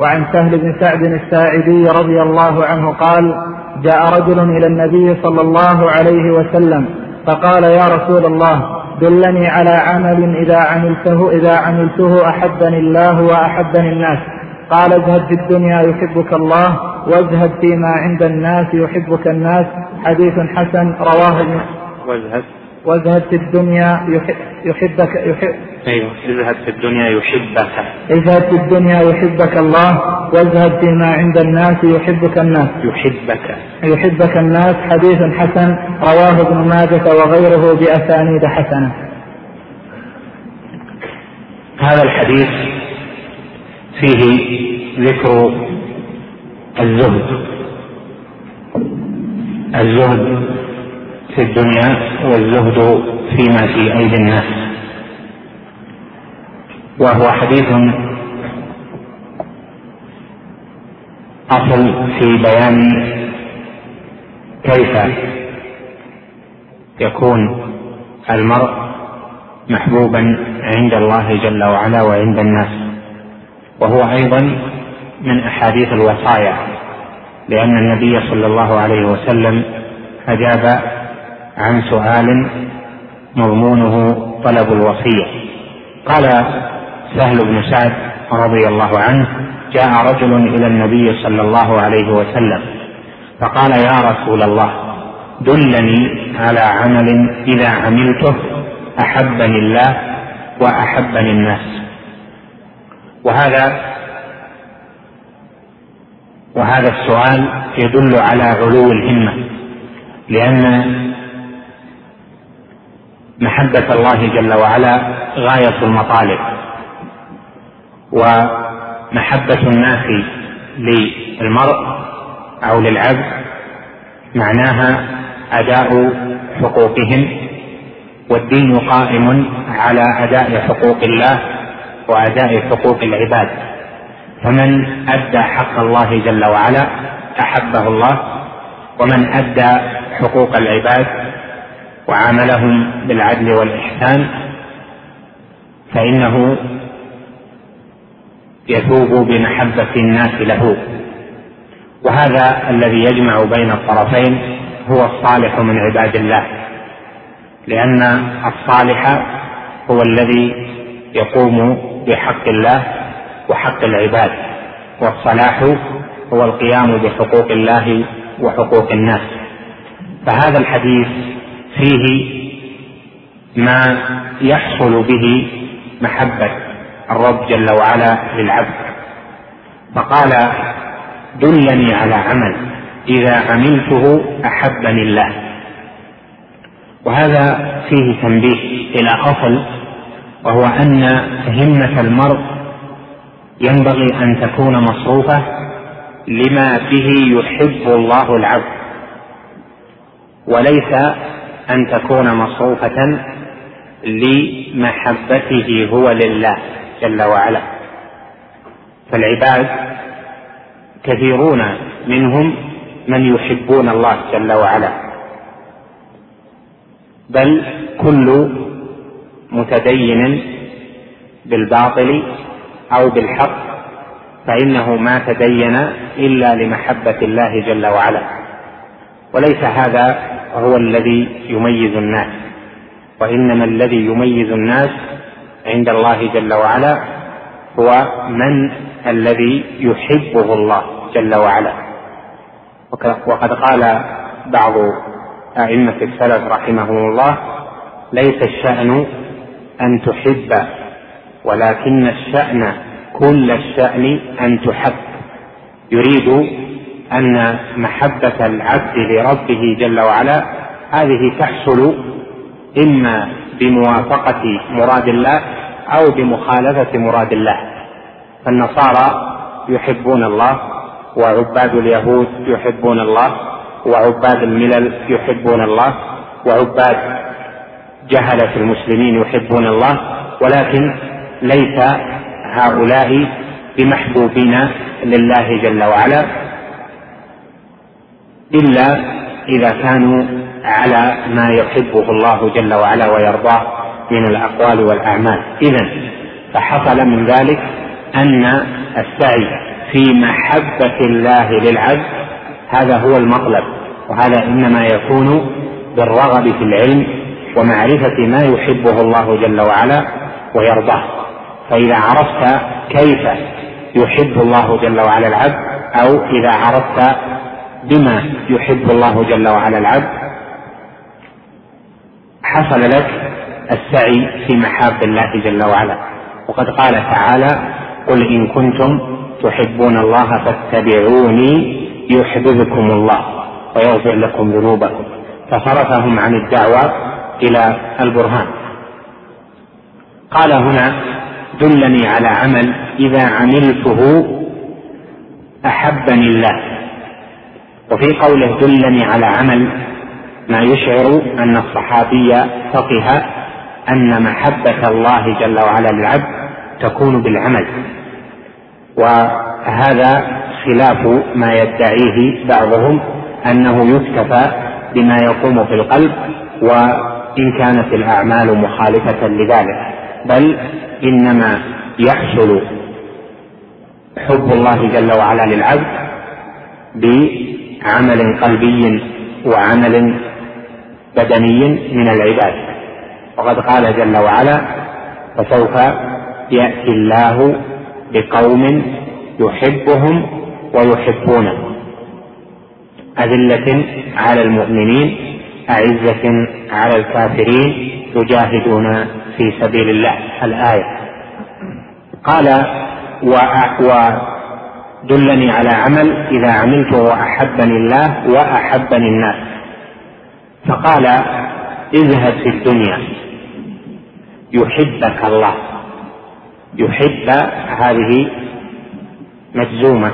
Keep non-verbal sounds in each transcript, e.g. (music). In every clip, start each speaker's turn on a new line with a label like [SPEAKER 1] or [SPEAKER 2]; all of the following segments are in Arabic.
[SPEAKER 1] وعن سهل بن سعد الساعدي رضي الله عنه قال جاء رجل إلى النبي صلى الله عليه وسلم فقال يا رسول الله دلني على عمل إذا عملته إذا عملته أحبني الله وأحبني الناس. قال اذهب في الدنيا يحبك الله واذهب فيما عند الناس يحبك الناس. حديث حسن رواه ابن
[SPEAKER 2] واذهب
[SPEAKER 1] في الدنيا يحبك يحب
[SPEAKER 2] أيوه. اذهب في الدنيا يحبك.
[SPEAKER 1] اذهب في الدنيا يحبك الله واذهب فيما عند الناس يحبك الناس.
[SPEAKER 2] يحبك.
[SPEAKER 1] يحبك الناس حديث حسن رواه ابن ماجه وغيره بأسانيد حسنة.
[SPEAKER 2] هذا الحديث فيه ذكر الزهد. الزهد في الدنيا والزهد فيما في أيدي الناس. وهو حديث أصل في بيان كيف يكون المرء محبوبا عند الله جل وعلا وعند الناس. وهو أيضا من أحاديث الوصايا لأن النبي صلى الله عليه وسلم أجاب عن سؤال مضمونه طلب الوصية. قال سهل بن سعد رضي الله عنه جاء رجل إلى النبي صلى الله عليه وسلم فقال يا رسول الله دلني على عمل إذا عملته أحبني الله وأحبني الناس. وهذا وهذا السؤال يدل على علو الهمة لأن محبة الله جل وعلا غاية المطالب. ومحبة الناس للمرء أو للعبد معناها أداء حقوقهم والدين قائم على أداء حقوق الله وأداء حقوق العباد. فمن أدى حق الله جل وعلا أحبه الله ومن أدى حقوق العباد وعاملهم بالعدل والإحسان فإنه يثوب بمحبة الناس له. وهذا الذي يجمع بين الطرفين هو الصالح من عباد الله لأن الصالح هو الذي يقوم بحق الله وحق العباد والصلاح هو القيام بحقوق الله وحقوق الناس. فهذا الحديث فيه ما يحصل به محبة الرب جل وعلا للعبد. فقال دلني على عمل إذا عملته أحبني الله. وهذا فيه تنبيه إلى أصل وهو أن همة المرء ينبغي أن تكون مصروفة لما به يحب الله العبد وليس أن تكون مصروفة لمحبته هو لله جل وعلا. فالعباد كثيرون منهم من يحبون الله جل وعلا. بل كل متدين بالباطل أو بالحق فإنه ما تدين إلا لمحبة الله جل وعلا. وليس هذا هو الذي يميز الناس وإنما الذي يميز الناس عند الله جل وعلا هو من الذي يحبه الله جل وعلا. وقد قال بعض أئمة السلف رحمهم الله ليس الشأن أن تحب ولكن الشأن كل الشأن أن تحب. يريد أن محبة العبد لربه جل وعلا هذه تحصل إما بموافقة مراد الله أو بمخالفة مراد الله. فالنصارى يحبون الله وعباد اليهود يحبون الله وعباد الملل يحبون الله وعباد جهلة المسلمين يحبون الله. ولكن ليس هؤلاء بمحبوبين لله جل وعلا. إلا إذا كانوا على ما يحبه الله جل وعلا ويرضاه من الأقوال والأعمال. إذا فحصل من ذلك أن السعي في محبة الله للعبد هذا هو المطلب وهذا إنما يكون بالرغب في العلم ومعرفة ما يحبه الله جل وعلا ويرضاه. فإذا عرفت كيف يحب الله جل وعلا العبد أو إذا عرفت بما يحب الله جل وعلا العبد حصل لك السعي في محاب الله جل وعلا. وقد قال تعالى قل إن كنتم تحبون الله فاتبعوني يحببكم الله ويغفر لكم ذنوبكم. فصرفهم عن الدعوة إلى البرهان. قال هنا دلني على عمل إذا عملته أحبني الله. وفي قوله دلني على عمل ما يشعر أن الصحابي فقه أن محبة الله جل وعلا للعبد تكون بالعمل. وهذا خلاف ما يدعيه بعضهم أنه يكتفى بما يقوم في القلب وإن كانت الأعمال مخالفة لذلك. بل إنما يحصل حب الله جل وعلا للعبد بعمل قلبي وعمل بدني من العباد. وقد قال جل وعلا فسوف يأتي الله بقوم يحبهم ويحبونه. أذلة على المؤمنين أعزة على الكافرين يجاهدون في سبيل الله. الآية. قال ودلني على عمل إذا عملته أحبني الله وأحبني الناس. فقال اذهب في الدنيا. يحبك الله. يحب هذه مجزومة.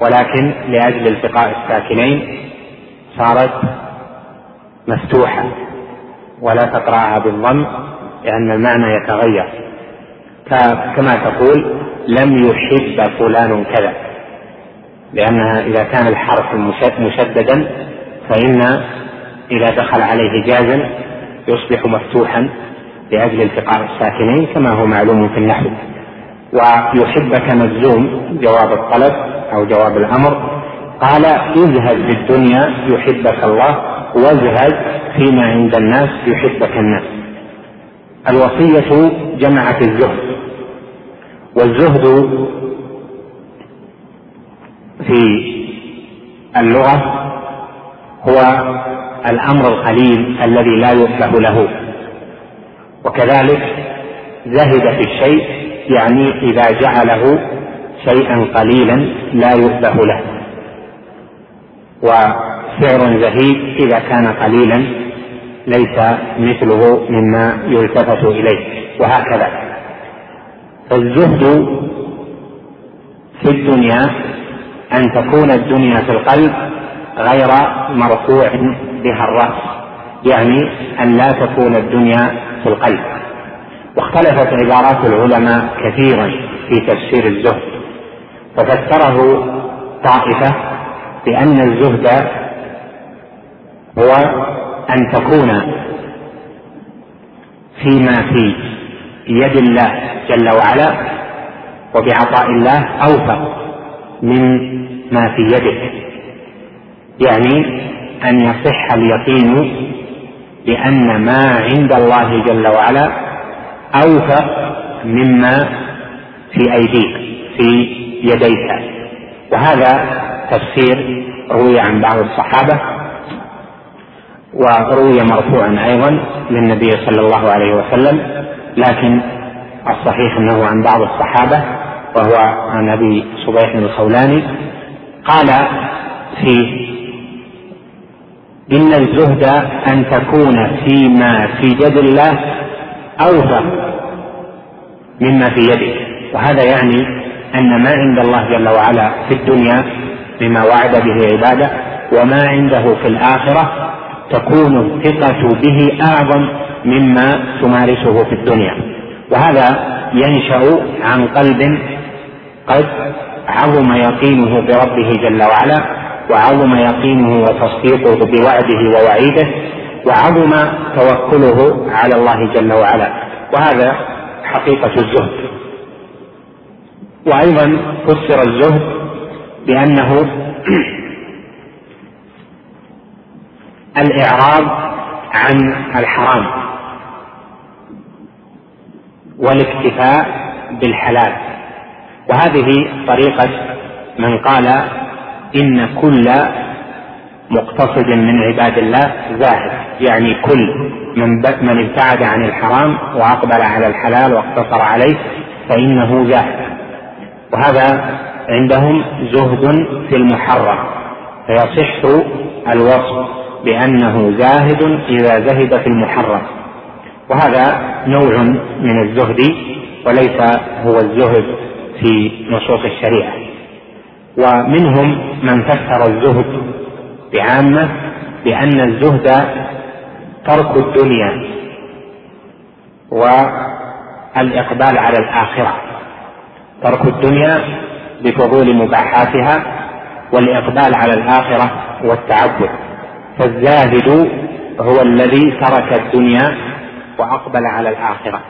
[SPEAKER 2] ولكن لأجل التقاء الساكنين صارت مفتوحة. ولا تقرأها بالضم لأن المعنى يتغير. كما تقول لم يحب فلان كذا. لأنها إذا كان الحرف مشددا فإن إذا دخل عليه جازم يصبح مفتوحا لأجل التقاء الساكنين كما هو معلوم في النحو. ويحبك مجزوم جواب الطلب أو جواب الأمر. قال اذهب في الدنيا يحبك الله واذهب فيما عند الناس يحبك الناس. الوصية جمعت الزهد. والزهد في اللغة هو الأمر القليل الذي لا يؤله له. وكذلك زهد في الشيء يعني إذا جعله شيئا قليلا لا يؤله له. وسعر زهيد إذا كان قليلا ليس مثله مما يلتفت إليه. وهكذا. فالزهد في الدنيا أن تكون الدنيا في القلب غير مرفوع بها الرأس يعني أن لا تكون الدنيا في القلب. واختلفت عبارات العلماء كثيرا في تفسير الزهد ففسره طائفة بأن الزهد هو أن تكون فيما في يد الله جل وعلا وبعطاء الله أوفق من ما في يدك. يعني أن يصح اليقين بأن ما عند الله جل وعلا أوفق مما في أيديك في يديك. وهذا تفسير روي عن بعض الصحابة وروي مرفوعا أيضا للنبي صلى الله عليه وسلم. لكن الصحيح أنه عن بعض الصحابة وهو عن أبي صبيح الخولاني قال فيه إن الزهد أن تكون فيما في يد الله أوفق مما في يدك. وهذا يعني أن ما عند الله جل وعلا في الدنيا بما وعد به عباده وما عنده في الآخرة تكون الثقة به أعظم مما تمارسه في الدنيا. وهذا ينشأ عن قلب قد عظم يقينه بربه جل وعلا وعظم يقينه وتصديقه بوعده ووعيده وعظم توكله على الله جل وعلا. وهذا حقيقة الزهد. وأيضا فسر الزهد بأنه (clears throat) الإعراض عن الحرام. والاكتفاء بالحلال. وهذه طريقة من قال إن كل مقتصد من عباد الله زاهد يعني كل من من ابتعد عن الحرام وأقبل على الحلال واقتصر عليه فإنه زاهد. وهذا عندهم زهد في المحرم. فيصح الوصف بأنه زاهد إذا زهد في المحرم. وهذا نوع من الزهد وليس هو الزهد في نصوص الشريعة. ومنهم من فسر الزهد بعامة بأن الزهد ترك الدنيا والإقبال على الآخرة. ترك الدنيا بفضول مباحاتها والإقبال على الآخرة والتعبد. فالزاهد هو الذي ترك الدنيا وأقبل على الآخرة.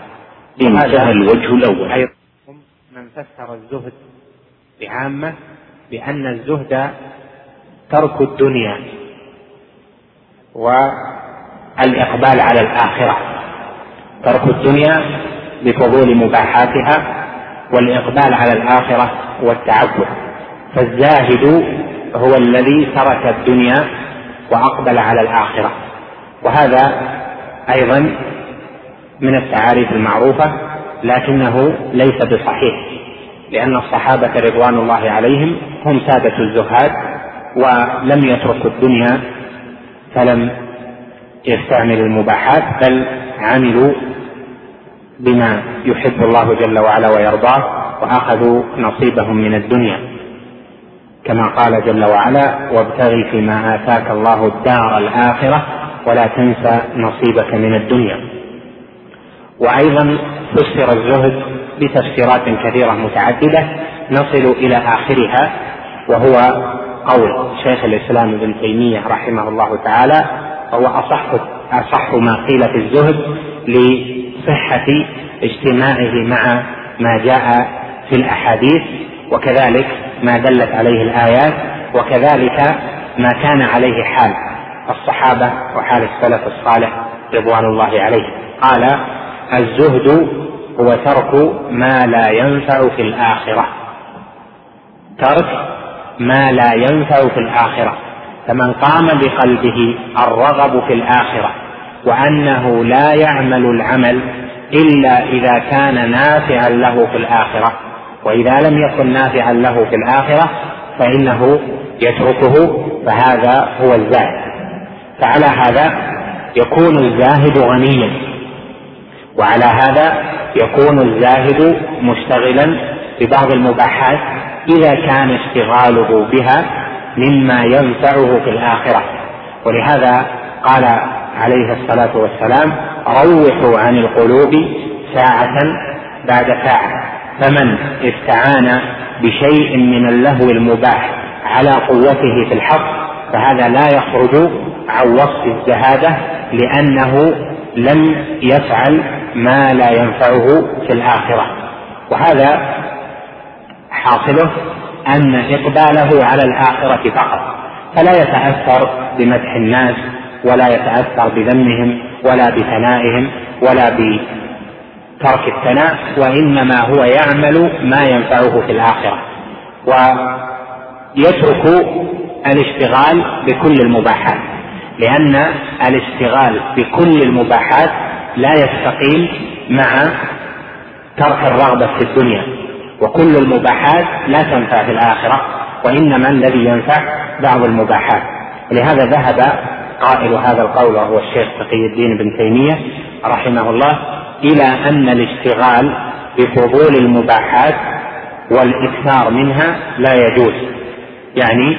[SPEAKER 3] انتهى الوجه الأول.
[SPEAKER 2] أيضا من فسر الزهد بعامة بأن الزهد ترك الدنيا والإقبال على الآخرة. ترك الدنيا بفضول مباحاتها والإقبال على الآخرة والتعبد. فالزاهد هو الذي ترك الدنيا وأقبل على الآخرة. وهذا أيضا من التعاريف المعروفة لكنه ليس بصحيح لأن الصحابة رضوان الله عليهم هم سادة الزهاد ولم يتركوا الدنيا فلم يستعملوا المباحات بل عملوا بما يحب الله جل وعلا ويرضاه وأخذوا نصيبهم من الدنيا. كما قال جل وعلا وابتغ فيما آتاك الله الدار الآخرة ولا تنس نصيبك من الدنيا. وأيضا فسر الزهد بتفسيرات كثيرة متعددة. نصل إلى آخرها وهو قول شيخ الإسلام ابن تيمية رحمه الله تعالى وهو أصح أصح ما قيل في الزهد لصحة اجتماعه مع ما جاء في الأحاديث وكذلك ما دلت عليه الآيات وكذلك ما كان عليه حال الصحابة وحال السلف الصالح رضوان الله عليهم. قال الزهد هو ترك ما لا ينفع في الآخرة. ترك ما لا ينفع في الآخرة. فمن قام بقلبه الرغب في الآخرة وأنه لا يعمل العمل إلا إذا كان نافعا له في الآخرة. وإذا لم يكن نافعا له في الآخرة فإنه يتركه فهذا هو الزاهد. فعلى هذا يكون الزاهد غنيا. وعلى هذا يكون الزاهد مشتغلا ببعض المباحات إذا كان اشتغاله بها مما ينفعه في الآخرة. ولهذا قال عليه الصلاة والسلام روحوا عن القلوب ساعة بعد ساعة فمن استعان بشيء من اللهو المباح على قوته في الحق فهذا لا يخرج عن وصف الزهادة لأنه لم يفعل ما لا ينفعه في الآخرة. وهذا حاصله أن إقباله على الآخرة فقط. فلا يتأثر بمدح الناس ولا يتأثر بذمهم ولا بثنائهم ولا بترك الثناء وإنما هو يعمل ما ينفعه في الآخرة. ويترك الاشتغال بكل المباحات لأن الاشتغال بكل المباحات لا يستقيم مع ترك الرغبة في الدنيا. وكل المباحات لا تنفع في الآخرة وإنما الذي ينفع بعض المباحات. ولهذا ذهب قائل هذا القول وهو الشيخ تقي الدين بن تيمية رحمه الله إلى أن الاشتغال بفضول المباحات والإكثار منها لا يجوز. يعني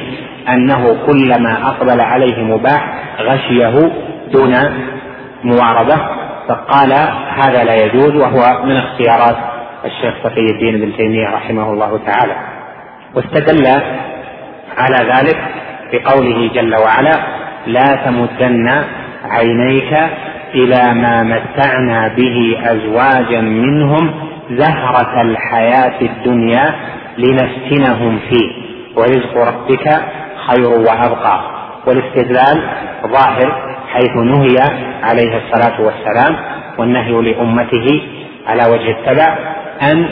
[SPEAKER 2] أنه كلما أقبل عليه مباح غشيه دون مواربة فقال هذا لا يجوز وهو من اختيارات الشيخ تقي الدين بن تيمية رحمه الله تعالى. واستدل على ذلك بقوله جل وعلا لا تمدن عينيك إلى ما متعنا به أزواجا منهم زهرة الحياة الدنيا لنفتنهم فيه ورزق ربك خير وأبقى. والاستدلال ظاهر حيث نهي عليه الصلاة والسلام والنهي لأمته على وجه التبع أن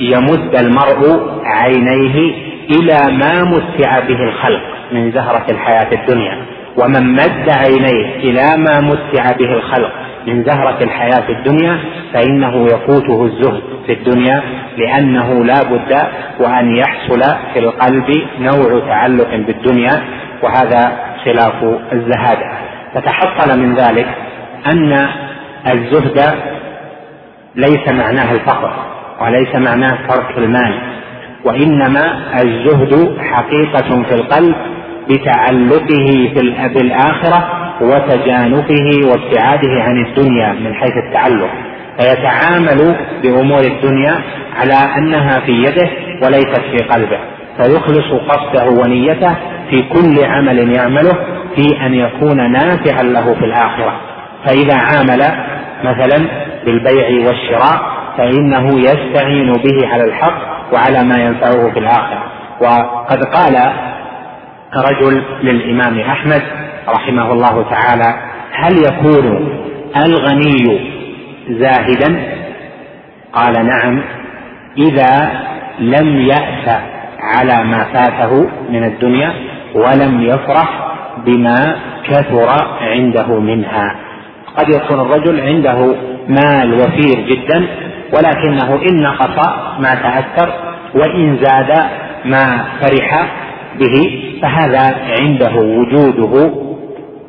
[SPEAKER 2] يمد المرء عينيه إلى ما متع به الخلق من زهرة الحياة الدنيا ومن مد عينيه إلى ما متع به الخلق من زهرة الحياة الدنيا فإنه يفوته الزهد في الدنيا لأنه لا بد وأن يحصل في القلب نوع تعلق بالدنيا وهذا خلاف الزهادة. فتحصل من ذلك أن الزهد ليس معناه الفقر وليس معناه ترك المال وإنما الزهد حقيقة في القلب بتعلقه في الآخرة وتجانبه وابتعاده عن الدنيا من حيث التعلق فيتعامل بأمور الدنيا على أنها في يده وليست في قلبه فيخلص قصده ونيته في كل عمل يعمله في أن يكون نافعا له في الآخرة. فإذا عامل مثلا بالبيع والشراء فإنه يستعين به على الحق وعلى ما ينفعه في الآخرة. وقد قال رجل للإمام أحمد رحمه الله تعالى هل يكون الغني زاهدا؟ قال نعم إذا لم يأس على ما فاته من الدنيا ولم يفرح بما كثر عنده منها. قد يكون الرجل عنده مال وفير جدا ولكنه إن نقص ما تأثر وإن زاد ما فرح به فهذا عنده وجوده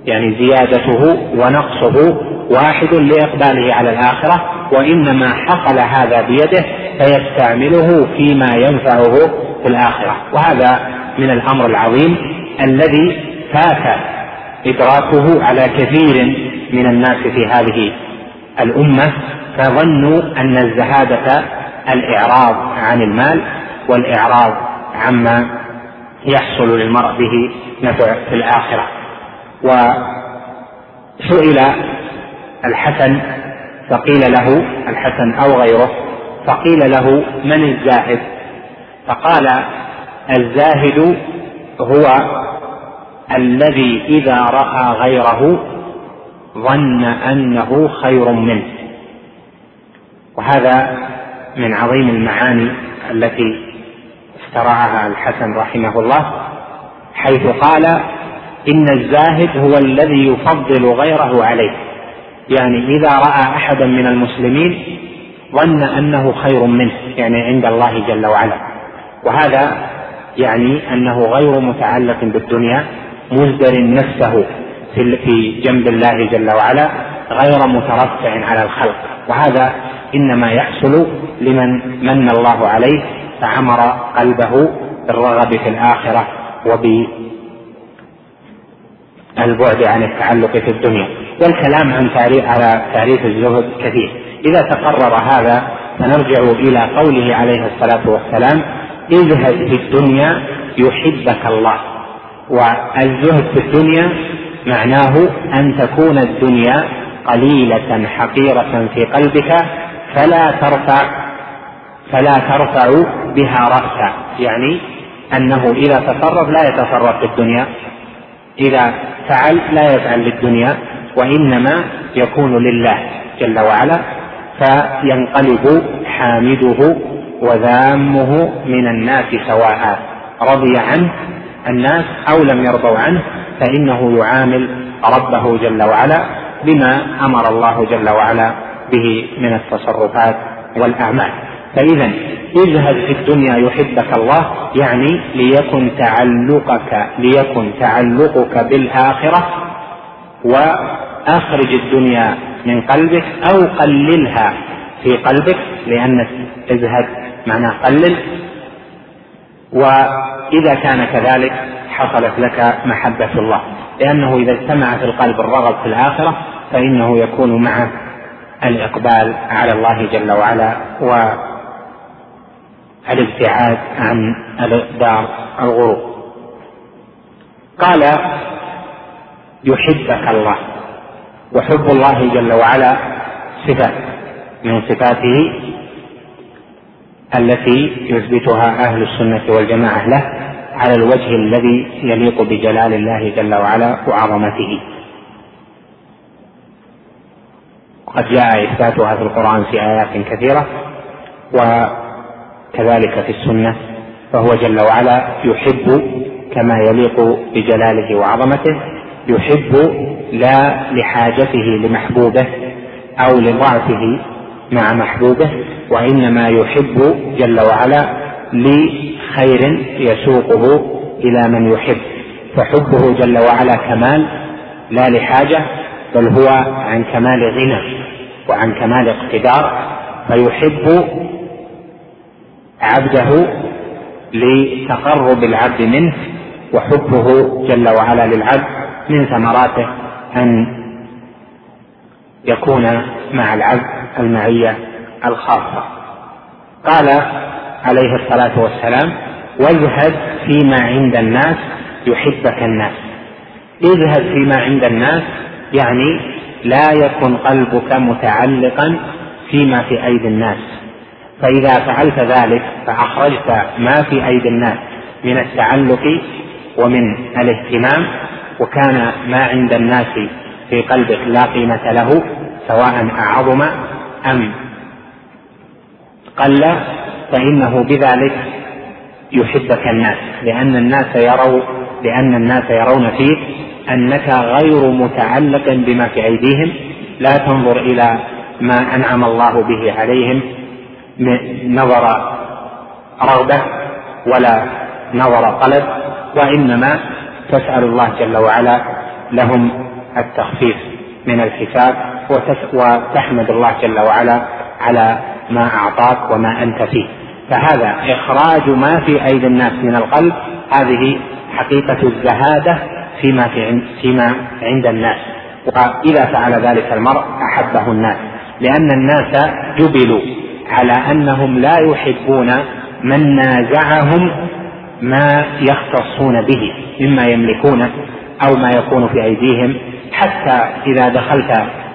[SPEAKER 2] يعني زيادته ونقصه واحد لإقباله على الآخرة وإنما حصل هذا بيده فيستعمله فيما ينفعه في الآخرة. وهذا من الأمر العظيم الذي فات إدراكه على كثير من الناس في هذه الأمة فظنوا أن الزهادة الإعراض عن المال والإعراض عما يحصل للمرء به نفع في الآخرة. وسئل الحسن فقيل له الحسن أو غيره فقيل له من الزاهد؟ فقال الزاهد هو الذي إذا رأى غيره ظن أنه خير منه. وهذا من عظيم المعاني التي اخترعها الحسن رحمه الله حيث قال إن الزاهد هو الذي يفضل غيره عليه. يعني إذا رأى أحدا من المسلمين ظن أنه خير منه يعني عند الله جل وعلا. وهذا يعني أنه غير متعلق بالدنيا مزدر نفسه في جنب الله جل وعلا غير مترفع على الخلق. وهذا إنما يحصل لمن من الله عليه فعمر قلبه بالرغب في الآخرة وبالبعد عن التعلق في الدنيا. والكلام عن تعريف على تعريف الزهد كثير. إذا تقرر هذا فنرجع إلى قوله عليه الصلاة والسلام اذهب في الدنيا يحبك الله. والزهد في الدنيا معناه أن تكون الدنيا قليلة حقيرة في قلبك فلا ترفع فلا ترفع بها رأسا. يعني أنه إذا تصرف لا يتصرف في الدنيا إذا فعل لا يفعل للدنيا وإنما يكون لله جل وعلا فينقلب حامده وذامه من الناس سواء رضي عنه الناس أو لم يرضوا عنه فإنه يعامل ربه جل وعلا بما أمر الله جل وعلا به من التصرفات والأعمال. فاذا اذهب في الدنيا يحبك الله يعني ليكن تعلقك ليكن تعلقك بالآخرة وأخرج الدنيا من قلبك أو قللها في قلبك لأن ازهد معناه قلل وإذا كان كذلك حصلت لك محبة الله. لأنه إذا اجتمع في القلب الرغب في الآخرة فإنه يكون معه الإقبال على الله جل وعلا والابتعاد عن دار الغرور. قال يحبك الله. وحب الله جل وعلا صفة من صفاته التي يثبتها أهل السنة والجماعة له على الوجه الذي يليق بجلال الله جل وعلا وعظمته. قد جاء إثباتها في القرآن في آيات كثيرة وكذلك في السنة فهو جل وعلا يحب كما يليق بجلاله وعظمته يحب لا لحاجته لمحبوبه أو لضعفه مع محبوبه وإنما يحب جل وعلا لخير يسوقه إلى من يحب. فحبه جل وعلا كمال لا لحاجة بل هو عن كمال غنى وعن كمال اقتدار. فيحب عبده لتقرب العبد منه وحبه جل وعلا للعبد من ثمراته أن يكون مع العبد. المعية الخاصة. قال عليه الصلاة والسلام واذهب فيما عند الناس يحبك الناس. اذهب فيما عند الناس يعني لا يكن قلبك متعلقا فيما في أيدي الناس. فإذا فعلت ذلك فأخرجت ما في أيدي الناس من التعلق ومن الاهتمام وكان ما عند الناس في قلبك لا قيمة له سواء أعظم أم؟ قل فإنه بذلك يحبك الناس لأن الناس يروا لأن الناس يرون فيك أنك غير متعلق بما في أيديهم. لا تنظر إلى ما أنعم الله به عليهم نظر رغبة ولا نظر طلب وإنما تسأل الله جل وعلا لهم التخفيف من الحساب. وتحمد الله جل وعلا على ما أعطاك وما أنت فيه. فهذا إخراج ما في أيدي الناس من القلب هذه حقيقة الزهادة فيما في فيما عند الناس. وإذا فعل ذلك المرء أحبه الناس لأن الناس جبلوا على أنهم لا يحبون من نازعهم ما يختصون به مما يملكونه أو ما يكون في أيديهم. حتى إذا دخلت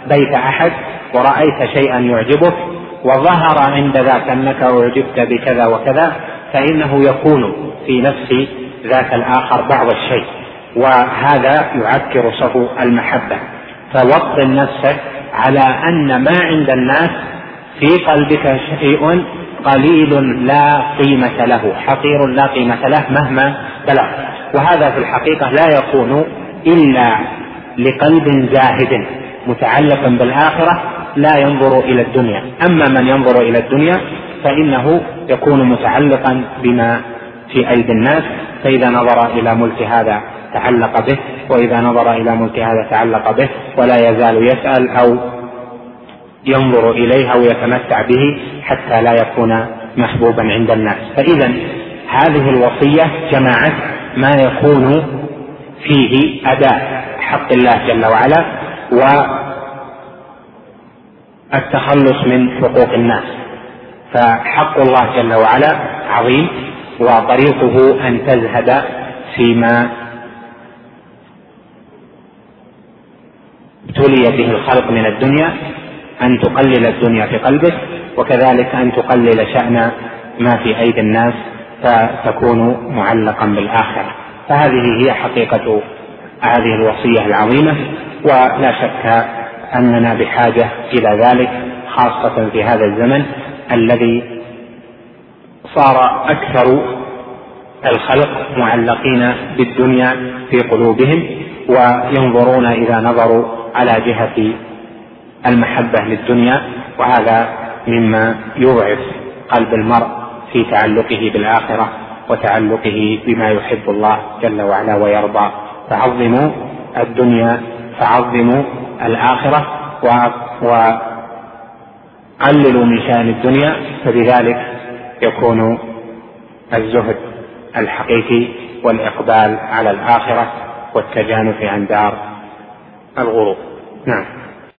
[SPEAKER 2] بيت أحد ورأيت شيئا يعجبك وظهر عند ذاك أنك أعجبت بكذا وكذا فإنه يكون في نفس ذاك الآخر بعض الشيء وهذا يعكر صفو المحبة. فوطن نفسك على أن ما عند الناس في قلبك شيء قليل لا قيمة له حقير لا قيمة له مهما بلغ. وهذا في الحقيقة لا يكون إلا لقلب زاهد متعلق بالآخرة لا ينظر إلى الدنيا. أما من ينظر إلى الدنيا فإنه يكون متعلقا بما في أيدي الناس. فإذا نظر إلى ملك هذا تعلق به وإذا نظر إلى ملك هذا تعلق به ولا يزال يسأل أو ينظر اليه أو يتمتع به حتى لا يكون محبوبا عند الناس. فإذا هذه الوصية جمعت ما يكون فيه أداء حق الله جل وعلا والتخلص من حقوق الناس. فحق الله جل وعلا عظيم وطريقه أن تزهد فيما ابتلي به الخلق من الدنيا أن تقلل الدنيا في قلبك وكذلك أن تقلل شأن ما في أيدي الناس فتكون معلقا بالآخرة. فهذه هي حقيقة هذه الوصية العظيمة. ولا شك أننا بحاجة إلى ذلك خاصة في هذا الزمن الذي صار أكثر الخلق معلقين بالدنيا في قلوبهم وينظرون إذا نظروا على جهة المحبة للدنيا وهذا مما يضعف قلب المرء في تعلقه بالآخرة وتعلقه بما يحب الله جل وعلا ويرضى. فعظموا الدنيا فعظموا الآخرة وقللوا من شأن الدنيا فبذلك يكون الزهد الحقيقي والإقبال على الآخرة والتجانف عن دار الغروب نعم.